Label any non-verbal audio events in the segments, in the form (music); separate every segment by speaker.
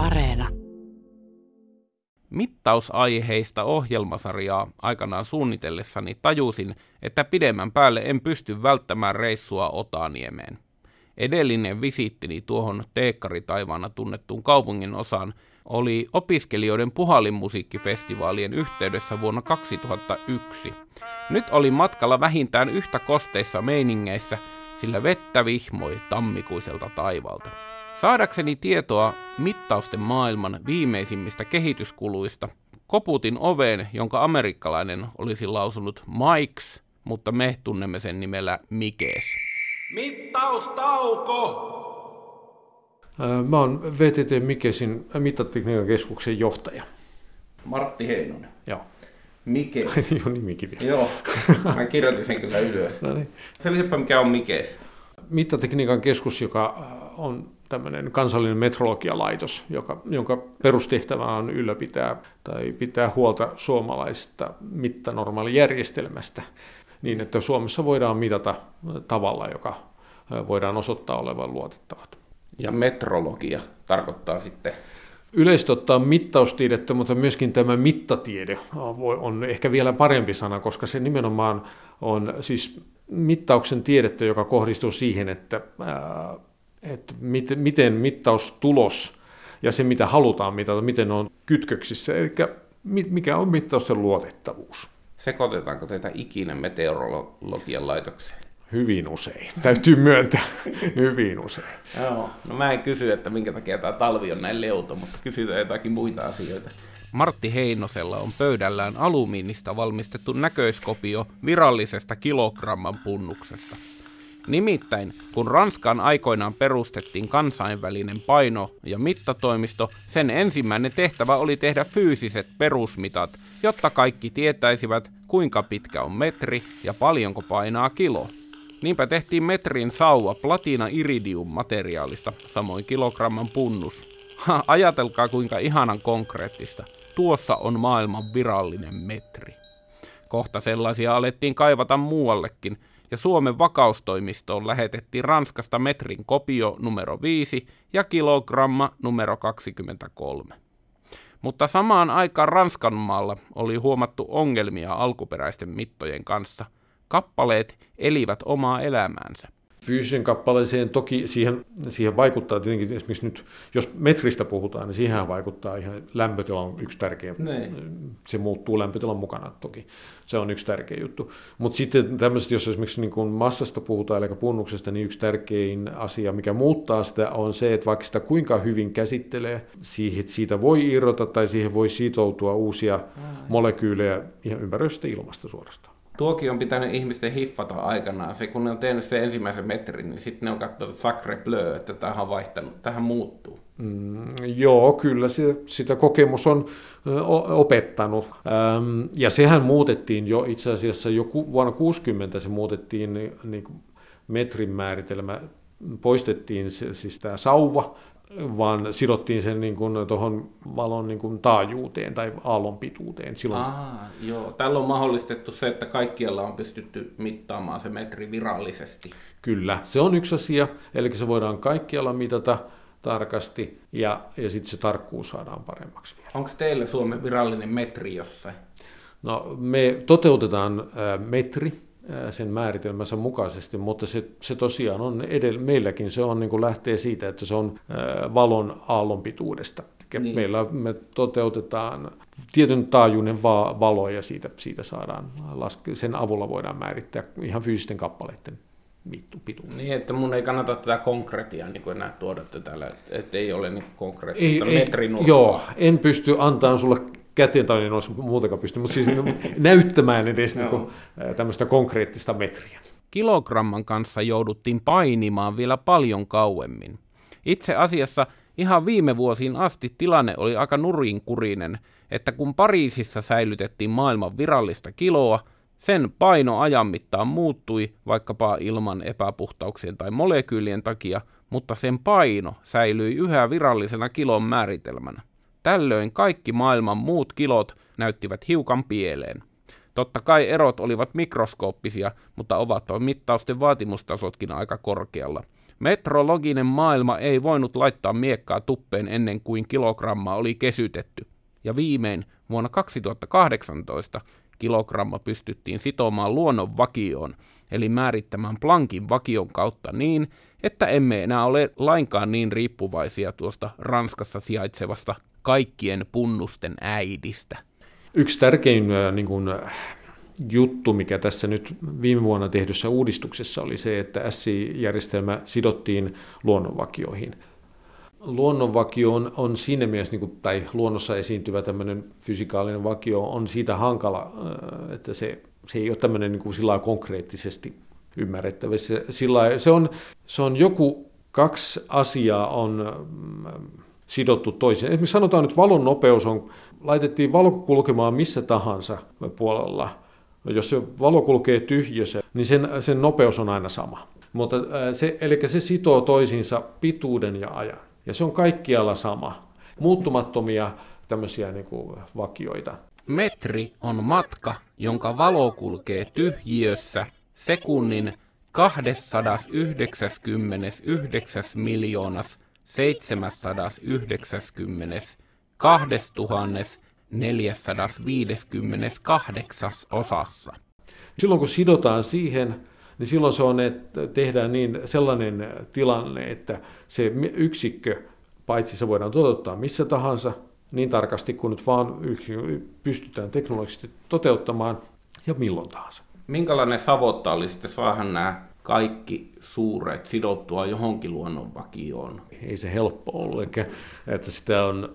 Speaker 1: Areena.
Speaker 2: Mittausaiheista ohjelmasarjaa aikanaan suunnitellessani tajusin, että pidemmän päälle en pysty välttämään reissua Otaniemeen. Edellinen visiittini tuohon teekkaritaivaana tunnettuun kaupungin osaan oli opiskelijoiden puhalinmusiikkifestivaalien yhteydessä vuonna 2001. Nyt oli matkalla vähintään yhtä kosteissa meiningeissä, sillä vettä vihmoi tammikuiselta taivalta. Saadakseni tietoa mittausten maailman viimeisimmistä kehityskuluista, koputin oveen, jonka amerikkalainen olisi lausunut Mikes, mutta me tunnemme sen nimellä Mikees. Mittaustauko!
Speaker 3: Mä oon VTT Mikesin mittatekniikan keskuksen johtaja.
Speaker 2: Martti Heinonen.
Speaker 3: Joo.
Speaker 2: Mikees. (laughs)
Speaker 3: Joo, nimikin vielä.
Speaker 2: Joo, mä kirjoitin sen kyllä ylös.
Speaker 3: No niin.
Speaker 2: Selitäpä mikä on Mikees.
Speaker 3: Mittatekniikan keskus, joka on tämmöinen kansallinen metrologialaitos, joka, jonka perustehtävä on ylläpitää tai pitää huolta suomalaisesta mittanormaalijärjestelmästä niin, että Suomessa voidaan mitata tavalla, joka voidaan osoittaa olevan luotettavat.
Speaker 2: Ja metrologia tarkoittaa sitten
Speaker 3: Yleisesti ottaa mittaustiedettä, mutta myöskin tämä mittatiede on ehkä vielä parempi sana, koska se nimenomaan on siis mittauksen tiedettä, joka kohdistuu siihen, että, että miten mittaustulos ja se, mitä halutaan mitata, miten on kytköksissä, eli mikä on mittausten luotettavuus.
Speaker 2: Sekoitetaanko teitä ikinä meteorologian laitokseen?
Speaker 3: Hyvin usein, täytyy myöntää, hyvin usein.
Speaker 2: Joo, no mä en kysy, että minkä takia tämä talvi on näin leuto, mutta kysytään jotakin muita asioita. Martti Heinosella on pöydällään alumiinista valmistettu näköiskopio virallisesta kilogramman punnuksesta. Nimittäin, kun Ranskaan aikoinaan perustettiin kansainvälinen paino- ja mittatoimisto, sen ensimmäinen tehtävä oli tehdä fyysiset perusmitat, jotta kaikki tietäisivät, kuinka pitkä on metri ja paljonko painaa kilo. Niinpä tehtiin metrin sauva platina iridium materiaalista, samoin kilogramman punnus. Ha, ajatelkaa kuinka ihanan konkreettista. Tuossa on maailman virallinen metri. Kohta sellaisia alettiin kaivata muuallekin, ja Suomen vakaustoimistoon lähetettiin Ranskasta metrin kopio numero 5 ja kilogramma numero 23. Mutta samaan aikaan Ranskan maalla oli huomattu ongelmia alkuperäisten mittojen kanssa – kappaleet elivät omaa elämäänsä.
Speaker 3: Fyysisen kappaleeseen toki siihen, siihen vaikuttaa tietenkin esimerkiksi nyt, jos metristä puhutaan, niin siihen vaikuttaa ihan lämpötila on yksi tärkeä.
Speaker 2: Nein.
Speaker 3: Se muuttuu lämpötilan mukana toki. Se on yksi tärkeä juttu. Mutta sitten tämmöiset, jos esimerkiksi niin kuin massasta puhutaan, eli punnuksesta, niin yksi tärkein asia, mikä muuttaa sitä, on se, että vaikka sitä kuinka hyvin käsittelee, siihen, siitä voi irrota tai siihen voi sitoutua uusia molekyylejä ihan ympäröistä ilmasta suorastaan.
Speaker 2: Tuokin on pitänyt ihmisten hiffata aikanaan. Se, kun ne on tehnyt sen ensimmäisen metrin, niin sitten ne on katsonut sacre bleu, että tähän on vaihtanut, tähän muuttuu.
Speaker 3: Mm, joo, kyllä se, sitä kokemus on opettanut. Ähm, ja sehän muutettiin jo itse asiassa jo ku, vuonna 60 se muutettiin niin, niin metrin määritelmä, poistettiin se, siis tämä sauva, vaan sidottiin sen niin kuin tuohon valon niin kuin taajuuteen tai aallon pituuteen.
Speaker 2: Silloin... Aa, joo. Tällä on mahdollistettu se, että kaikkialla on pystytty mittaamaan se metri virallisesti.
Speaker 3: Kyllä, se on yksi asia. Eli se voidaan kaikkialla mitata tarkasti ja, ja sitten se tarkkuus saadaan paremmaksi vielä.
Speaker 2: Onko teillä Suomen virallinen metri jossain?
Speaker 3: No, me toteutetaan metri, sen määritelmänsä mukaisesti, mutta se, se tosiaan on edellä, meilläkin se on niin kuin lähtee siitä, että se on valon aallonpituudesta. Niin. Meillä me toteutetaan tietyn taajuinen va- valo ja siitä, siitä saadaan laske- sen avulla voidaan määrittää ihan fyysisten kappaleiden pituus.
Speaker 2: Niin, että mun ei kannata tätä konkreettia niin kuin enää tuoda täällä, että ei ole niin konkreettista ei, metrin
Speaker 3: Joo, en pysty antamaan sulle käteen tai en olisi muutenkaan pystynyt, mutta siis (laughs) näyttämään edes niin kuin, tämmöistä konkreettista metriä.
Speaker 2: Kilogramman kanssa jouduttiin painimaan vielä paljon kauemmin. Itse asiassa ihan viime vuosiin asti tilanne oli aika nurinkurinen, että kun Pariisissa säilytettiin maailman virallista kiloa, sen paino ajan mittaan muuttui vaikkapa ilman epäpuhtauksien tai molekyylien takia, mutta sen paino säilyi yhä virallisena kilon määritelmänä. Tällöin kaikki maailman muut kilot näyttivät hiukan pieleen. Totta kai erot olivat mikroskooppisia, mutta ovat mittausten vaatimustasotkin aika korkealla. Metrologinen maailma ei voinut laittaa miekkaa tuppeen ennen kuin kilogramma oli kesytetty. Ja viimein vuonna 2018 kilogramma pystyttiin sitomaan luonnon vakioon, eli määrittämään Planckin vakion kautta niin, että emme enää ole lainkaan niin riippuvaisia tuosta Ranskassa sijaitsevasta kaikkien punnusten äidistä.
Speaker 3: Yksi tärkein niin kuin, juttu, mikä tässä nyt viime vuonna tehdyssä uudistuksessa oli se, että SI-järjestelmä sidottiin luonnonvakioihin. Luonnonvakio on, on siinä mielessä, niin kuin, tai luonnossa esiintyvä tämmöinen fysikaalinen vakio on siitä hankala, että se, se ei ole tämmöinen niin kuin sillä konkreettisesti ymmärrettävissä. Sillä se, on, se on joku kaksi asiaa on sidottu toiseen. Esimerkiksi sanotaan nyt valon nopeus on, laitettiin valo kulkemaan missä tahansa puolella. Jos se valo kulkee tyhjössä, niin sen, sen nopeus on aina sama. Mutta se, eli se sitoo toisiinsa pituuden ja ajan. Ja se on kaikkialla sama. Muuttumattomia tämmöisiä niin kuin vakioita.
Speaker 2: Metri on matka, jonka valo kulkee tyhjiössä sekunnin 299 miljoonas 790 2458 osassa.
Speaker 3: Silloin kun sidotaan siihen, niin silloin se on, että tehdään niin sellainen tilanne, että se yksikkö, paitsi se voidaan toteuttaa missä tahansa, niin tarkasti kuin nyt vaan pystytään teknologisesti toteuttamaan ja milloin tahansa.
Speaker 2: Minkälainen savotta oli sitten saada nämä kaikki suuret sidottua johonkin luonnonvakioon?
Speaker 3: Ei se helppo ollut, että sitä on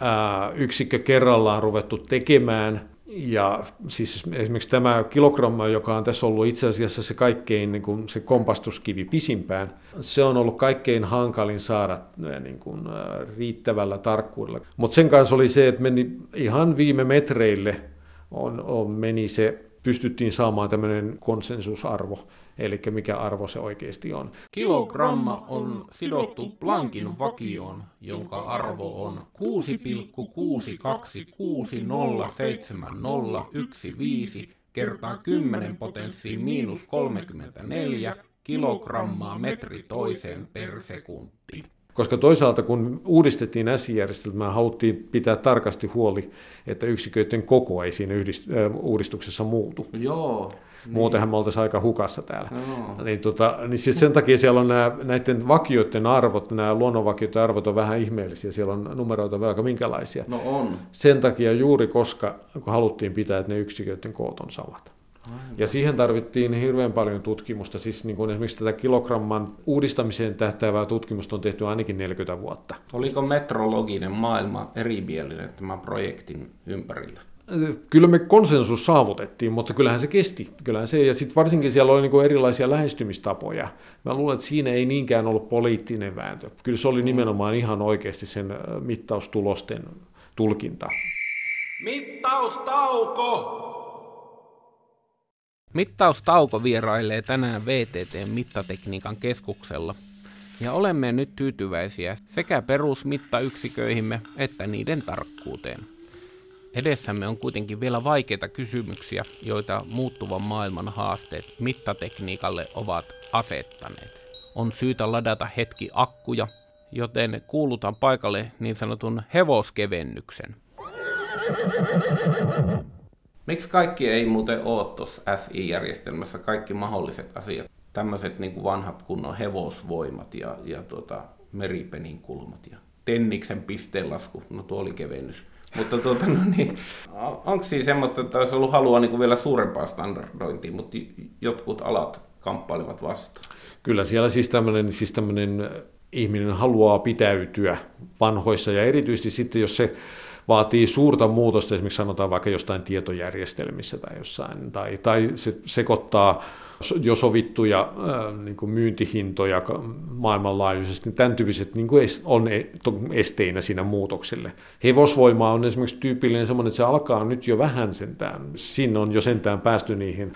Speaker 3: ää, yksikkö kerrallaan ruvettu tekemään. Ja siis esimerkiksi tämä kilogramma, joka on tässä ollut itse asiassa se kaikkein niin kuin se kompastuskivi pisimpään, se on ollut kaikkein hankalin saada niin kuin, riittävällä tarkkuudella. Mutta sen kanssa oli se, että meni ihan viime metreille on, on meni se pystyttiin saamaan tämmöinen konsensusarvo, eli mikä arvo se oikeasti on.
Speaker 2: Kilogramma on sidottu Planckin vakioon, jonka arvo on 6,626070015 kertaa 10 potenssiin miinus 34 kilogrammaa metri toiseen per sekunti.
Speaker 3: Koska toisaalta kun uudistettiin S-järjestelmää, haluttiin pitää tarkasti huoli, että yksiköiden koko ei siinä yhdist- äh, uudistuksessa muutu.
Speaker 2: Joo.
Speaker 3: Muutenhan me oltaisiin aika hukassa täällä. Joo. Niin, tota, niin siis sen takia siellä on nämä, näiden vakioiden arvot, nämä luonnonvakioiden arvot on vähän ihmeellisiä, siellä on numeroita vaikka minkälaisia.
Speaker 2: No on.
Speaker 3: Sen takia juuri koska kun haluttiin pitää, että ne yksiköiden koot on samat. Ja siihen tarvittiin hirveän paljon tutkimusta, siis niin kuin esimerkiksi tätä kilogramman uudistamiseen tähtäävää tutkimusta on tehty ainakin 40 vuotta.
Speaker 2: Oliko metrologinen maailma erimielinen tämän projektin ympärillä?
Speaker 3: Kyllä me konsensus saavutettiin, mutta kyllähän se kesti. Kyllähän se, ja sitten varsinkin siellä oli niin erilaisia lähestymistapoja. Mä luulen, että siinä ei niinkään ollut poliittinen vääntö. Kyllä se oli nimenomaan ihan oikeasti sen mittaustulosten tulkinta.
Speaker 2: Mittaustauko! Mittaustauko vierailee tänään VTT mittatekniikan keskuksella, ja olemme nyt tyytyväisiä sekä perusmittayksiköihimme että niiden tarkkuuteen. Edessämme on kuitenkin vielä vaikeita kysymyksiä, joita muuttuvan maailman haasteet mittatekniikalle ovat asettaneet. On syytä ladata hetki akkuja, joten kuulutan paikalle niin sanotun hevoskevennyksen. Miksi kaikki ei muuten ole tuossa SI-järjestelmässä, kaikki mahdolliset asiat, tämmöiset niin kuin vanhat kunnon hevosvoimat ja, ja tuota, meripenin kulmat ja Tenniksen pisteenlasku, no tuo oli kevennys. Mutta tuota, no niin, onko siinä semmoista, että olisi ollut halua niin kuin vielä suurempaa standardointia, mutta jotkut alat kamppailevat vastaan?
Speaker 3: Kyllä siellä siis tämmöinen, siis tämmöinen ihminen haluaa pitäytyä vanhoissa ja erityisesti sitten, jos se vaatii suurta muutosta, esimerkiksi sanotaan vaikka jostain tietojärjestelmissä tai jossain, tai, tai se sekoittaa jo sovittuja niin kuin myyntihintoja maailmanlaajuisesti, niin tämän tyyppiset niin kuin on e, esteinä siinä muutokselle. Hevosvoima on esimerkiksi tyypillinen sellainen, että se alkaa nyt jo vähän sentään. Siinä on jo sentään päästy niihin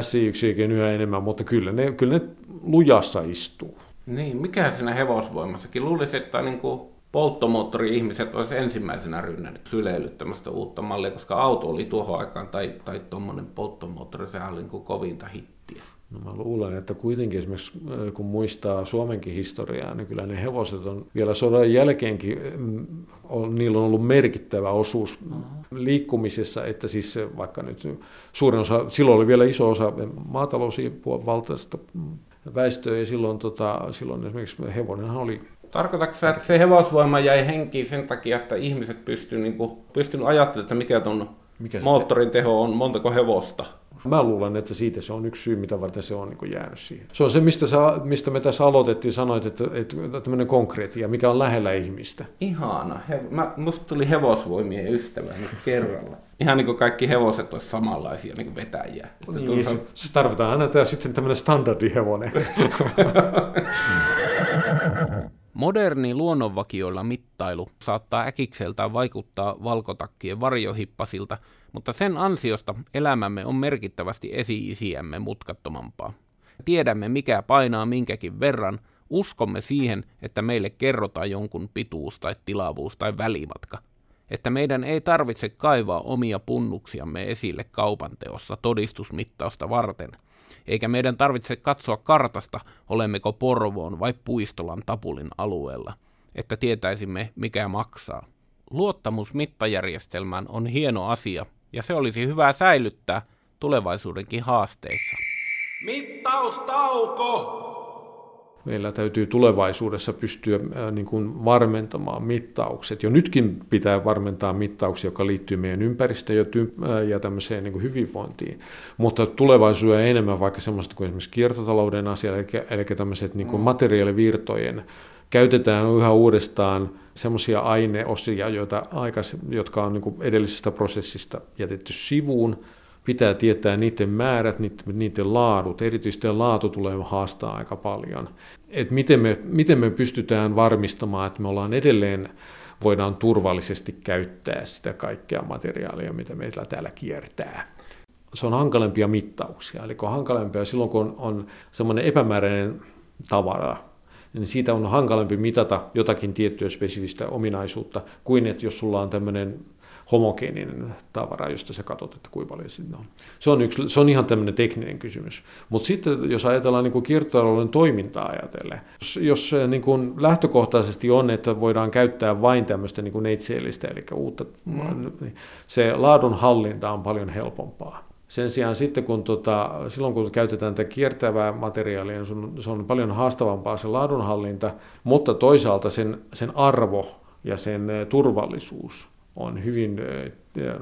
Speaker 3: SI-yksiköihin yhä enemmän, mutta kyllä ne, kyllä ne lujassa istuu.
Speaker 2: Niin, mikä siinä hevosvoimassakin? Luulisi, että niin kuin polttomoottori-ihmiset olisi ensimmäisenä rynnännyt syleillyt tämmöistä uutta mallia, koska auto oli tuohon aikaan, tai, tai tuommoinen polttomoottori, sehän oli niin kovinta hittiä.
Speaker 3: No mä luulen, että kuitenkin esimerkiksi kun muistaa Suomenkin historiaa, niin kyllä ne hevoset on vielä sodan jälkeenkin, on, niillä on ollut merkittävä osuus liikkumisessa, että siis vaikka nyt suurin osa, silloin oli vielä iso osa maatalousvaltaista väestöä ja silloin, tota, silloin esimerkiksi hevonenhan oli
Speaker 2: Tarkoitatko että se hevosvoima jäi henkiin sen takia, että ihmiset pystyivät niinku, pystynyt ajattelemaan, että mikä tuon moottorin teho on, montako hevosta?
Speaker 3: Mä luulen, että siitä se on yksi syy, mitä varten se on niin jäänyt siihen. Se on se, mistä, sä, mistä me tässä aloitettiin, sanoit, että, että tämmöinen konkreettia, mikä on lähellä ihmistä.
Speaker 2: Ihana. He, mä, musta tuli hevosvoimien ystävä nyt kerralla. Ihan niin kuin kaikki hevoset olisi samanlaisia niin kuin vetäjiä.
Speaker 3: Niin, se, se tarvitaan aina tämä sitten tämmöinen standardihevonen. (laughs) (laughs)
Speaker 2: Moderni luonnonvakioilla mittailu saattaa äkikseltään vaikuttaa valkotakkien varjohippasilta, mutta sen ansiosta elämämme on merkittävästi esi-isiämme mutkattomampaa. Tiedämme mikä painaa minkäkin verran, uskomme siihen, että meille kerrotaan jonkun pituus tai tilavuus tai välimatka. Että meidän ei tarvitse kaivaa omia punnuksiamme esille kaupanteossa todistusmittausta varten – eikä meidän tarvitse katsoa kartasta, olemmeko Porvoon vai Puistolan Tapulin alueella, että tietäisimme, mikä maksaa. Luottamus mittajärjestelmään on hieno asia, ja se olisi hyvä säilyttää tulevaisuudenkin haasteissa. Mittaustauko!
Speaker 3: Meillä täytyy tulevaisuudessa pystyä niin kuin varmentamaan mittaukset. Jo nytkin pitää varmentaa mittauksia, jotka liittyy meidän ympäristöön ja, ty- ja tämmöiseen niin kuin hyvinvointiin. Mutta tulevaisuudessa enemmän vaikka semmoista kuin esimerkiksi kiertotalouden asia, eli, eli tämmöiset niin kuin mm. materiaalivirtojen käytetään yhä uudestaan semmoisia aineosia, joita aikais, jotka on niin kuin edellisestä prosessista jätetty sivuun, pitää tietää niiden määrät, niiden laadut. Erityisesti laatu tulee haastaa aika paljon. Et miten, me, miten me pystytään varmistamaan, että me ollaan edelleen voidaan turvallisesti käyttää sitä kaikkea materiaalia, mitä meillä täällä kiertää. Se on hankalempia mittauksia, eli on hankalempia silloin, kun on, on semmoinen epämääräinen tavara, niin siitä on hankalampi mitata jotakin tiettyä spesifistä ominaisuutta, kuin että jos sulla on tämmöinen homogeeninen tavara, josta sä katsot, että kuinka paljon siinä on. Se on, yksi, se on ihan tämmöinen tekninen kysymys. Mutta sitten jos ajatellaan niin kiertotalouden toimintaa ajatellen, jos, jos niin kuin lähtökohtaisesti on, että voidaan käyttää vain tämmöistä niin neitseellistä, eli uutta, mm. Niin se laadun hallinta on paljon helpompaa. Sen sijaan sitten, kun tota, silloin kun käytetään tätä kiertävää materiaalia, niin se on, se on paljon haastavampaa se laadunhallinta, mutta toisaalta sen, sen arvo ja sen turvallisuus on hyvin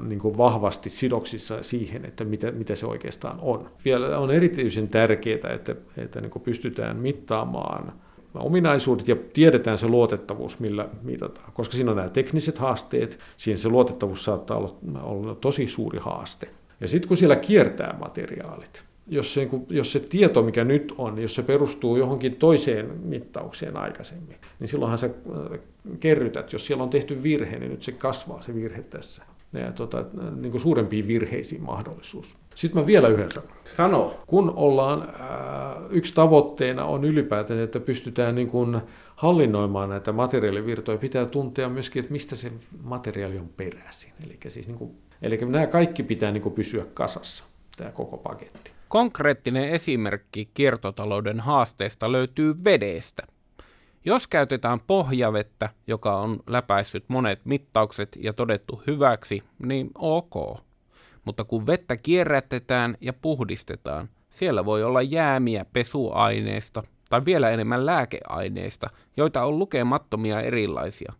Speaker 3: niin kuin vahvasti sidoksissa siihen, että mitä, mitä se oikeastaan on. Vielä on erityisen tärkeää, että, että niin kuin pystytään mittaamaan ominaisuudet ja tiedetään se luotettavuus, millä mitataan. Koska siinä on nämä tekniset haasteet, siinä se luotettavuus saattaa olla, olla tosi suuri haaste. Ja sitten kun siellä kiertää materiaalit, jos se, niin jos se tieto, mikä nyt on, jos se perustuu johonkin toiseen mittaukseen aikaisemmin, niin silloinhan sä äh, kerrytät, jos siellä on tehty virhe, niin nyt se kasvaa se virhe tässä. Ja tota, niin kuin suurempiin virheisiin mahdollisuus. Sitten mä vielä yhden sanon.
Speaker 2: Sano.
Speaker 3: Kun ollaan, äh, yksi tavoitteena on ylipäätään, että pystytään niin kuin hallinnoimaan näitä materiaalivirtoja, pitää tuntea myöskin, että mistä se materiaali on peräisin. Eli, siis niin kuin, eli nämä kaikki pitää niin kuin pysyä kasassa, tämä koko paketti.
Speaker 2: Konkreettinen esimerkki kiertotalouden haasteesta löytyy vedestä. Jos käytetään pohjavettä, joka on läpäissyt monet mittaukset ja todettu hyväksi, niin ok. Mutta kun vettä kierrätetään ja puhdistetaan, siellä voi olla jäämiä pesuaineista tai vielä enemmän lääkeaineista, joita on lukemattomia erilaisia.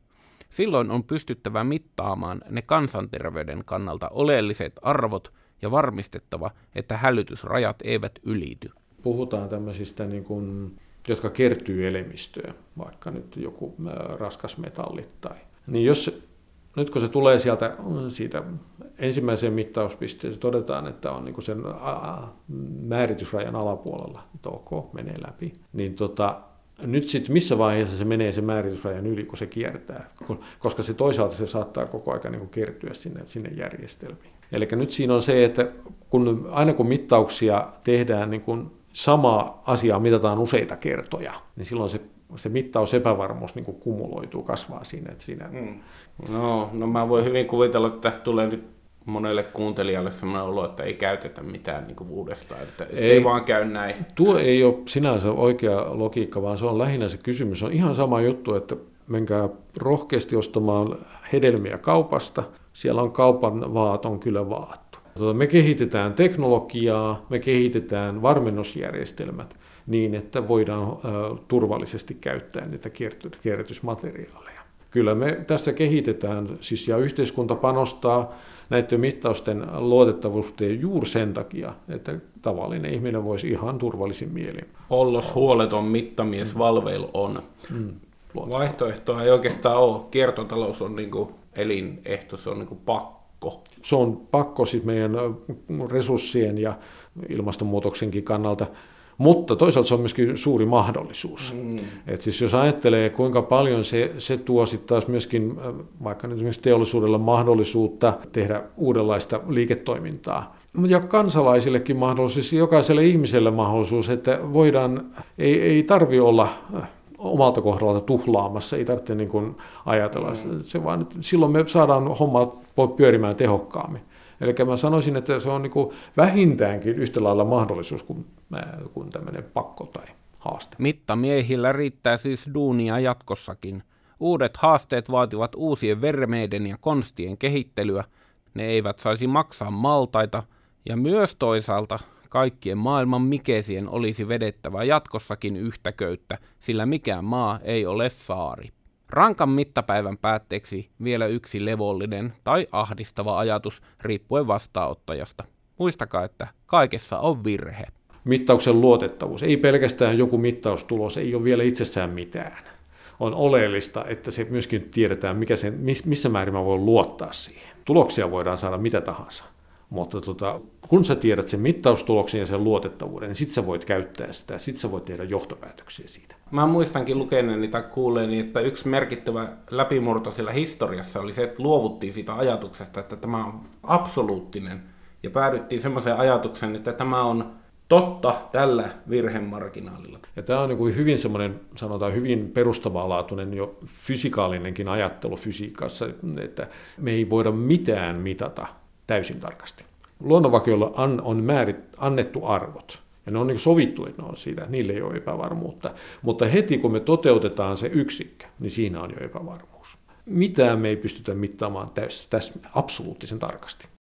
Speaker 2: Silloin on pystyttävä mittaamaan ne kansanterveyden kannalta oleelliset arvot ja varmistettava, että hälytysrajat eivät ylity.
Speaker 3: Puhutaan tämmöisistä, niin kuin, jotka kertyy elimistöön, vaikka nyt joku raskasmetallit tai... Niin jos nyt kun se tulee sieltä siitä ensimmäiseen mittauspisteeseen, todetaan, että on niin sen määritysrajan alapuolella, että ok, menee läpi, niin tota, nyt sitten missä vaiheessa se menee sen määritysrajan yli, kun se kiertää, koska se toisaalta se saattaa koko ajan niin kertyä sinne, sinne järjestelmiin. Eli nyt siinä on se, että kun, aina kun mittauksia tehdään, niin kun sama asia mitataan useita kertoja, niin silloin se, se mittausepävarmuus niin kumuloituu, kasvaa siinä. Että siinä... Mm.
Speaker 2: No, no mä voin hyvin kuvitella, että tästä tulee nyt monelle kuuntelijalle sellainen olo, että ei käytetä mitään niin kuin uudestaan, että ei, ei vaan käy näin.
Speaker 3: Tuo ei ole sinänsä oikea logiikka, vaan se on lähinnä se kysymys. Se on ihan sama juttu, että menkää rohkeasti ostamaan hedelmiä kaupasta. Siellä on kaupan vaat on kyllä vaattu. Tuota, me kehitetään teknologiaa, me kehitetään varmennusjärjestelmät niin, että voidaan turvallisesti käyttää niitä kierrätysmateriaaleja. Kyllä me tässä kehitetään, siis ja yhteiskunta panostaa näiden mittausten luotettavuuteen juuri sen takia, että tavallinen ihminen voisi ihan turvallisin mielin.
Speaker 2: Ollos huoleton mittamies mm. Valveil on. Mm. Vaihtoehtoa ei oikeastaan ole. Kiertotalous on niin kuin elinehto, se on niin kuin pakko.
Speaker 3: Se on pakko siis meidän resurssien ja ilmastonmuutoksenkin kannalta. Mutta toisaalta se on myöskin suuri mahdollisuus. Mm. Et siis jos ajattelee, kuinka paljon se, se tuo sitten taas myöskin vaikka nyt esimerkiksi teollisuudella mahdollisuutta tehdä uudenlaista liiketoimintaa, ja kansalaisillekin mahdollisuus, jokaiselle ihmiselle mahdollisuus, että voidaan, ei, ei tarvi olla omalta kohdalta tuhlaamassa, ei tarvitse niin kuin ajatella. Mm. Se vaan, silloin me saadaan homma pyörimään tehokkaammin. Eli mä sanoisin, että se on niin kuin vähintäänkin yhtä lailla mahdollisuus kuin, kuin tämmöinen pakko tai haaste.
Speaker 2: Mittamiehillä riittää siis duunia jatkossakin. Uudet haasteet vaativat uusien vermeiden ja konstien kehittelyä. Ne eivät saisi maksaa maltaita, ja myös toisaalta kaikkien maailman mikesien olisi vedettävä jatkossakin yhtä köyttä, sillä mikään maa ei ole saari. Rankan mittapäivän päätteeksi vielä yksi levollinen tai ahdistava ajatus riippuen vastaanottajasta. Muistakaa, että kaikessa on virhe.
Speaker 3: Mittauksen luotettavuus. Ei pelkästään joku mittaustulos, ei ole vielä itsessään mitään. On oleellista, että se myöskin tiedetään, mikä se, missä määrin mä voin luottaa siihen. Tuloksia voidaan saada mitä tahansa. Mutta tota, kun sä tiedät sen mittaustuloksen ja sen luotettavuuden, niin sit sä voit käyttää sitä, sit sä voit tehdä johtopäätöksiä siitä.
Speaker 2: Mä muistankin lukeneeni tai kuuleeni, että yksi merkittävä läpimurto sillä historiassa oli se, että luovuttiin siitä ajatuksesta, että tämä on absoluuttinen. Ja päädyttiin semmoiseen ajatukseen, että tämä on totta tällä virhemarginaalilla.
Speaker 3: Ja tämä on niin hyvin semmoinen, sanotaan hyvin perustavanlaatuinen jo fysikaalinenkin ajattelu fysiikassa, että me ei voida mitään mitata täysin tarkasti. Luonnonvakiolla on määrit, annettu arvot, ja ne on niin sovittu, että ne on siitä, niille ei ole epävarmuutta. Mutta heti kun me toteutetaan se yksikkö, niin siinä on jo epävarmuus. Mitään me ei pystytä mittaamaan täys, täs, absoluuttisen tarkasti.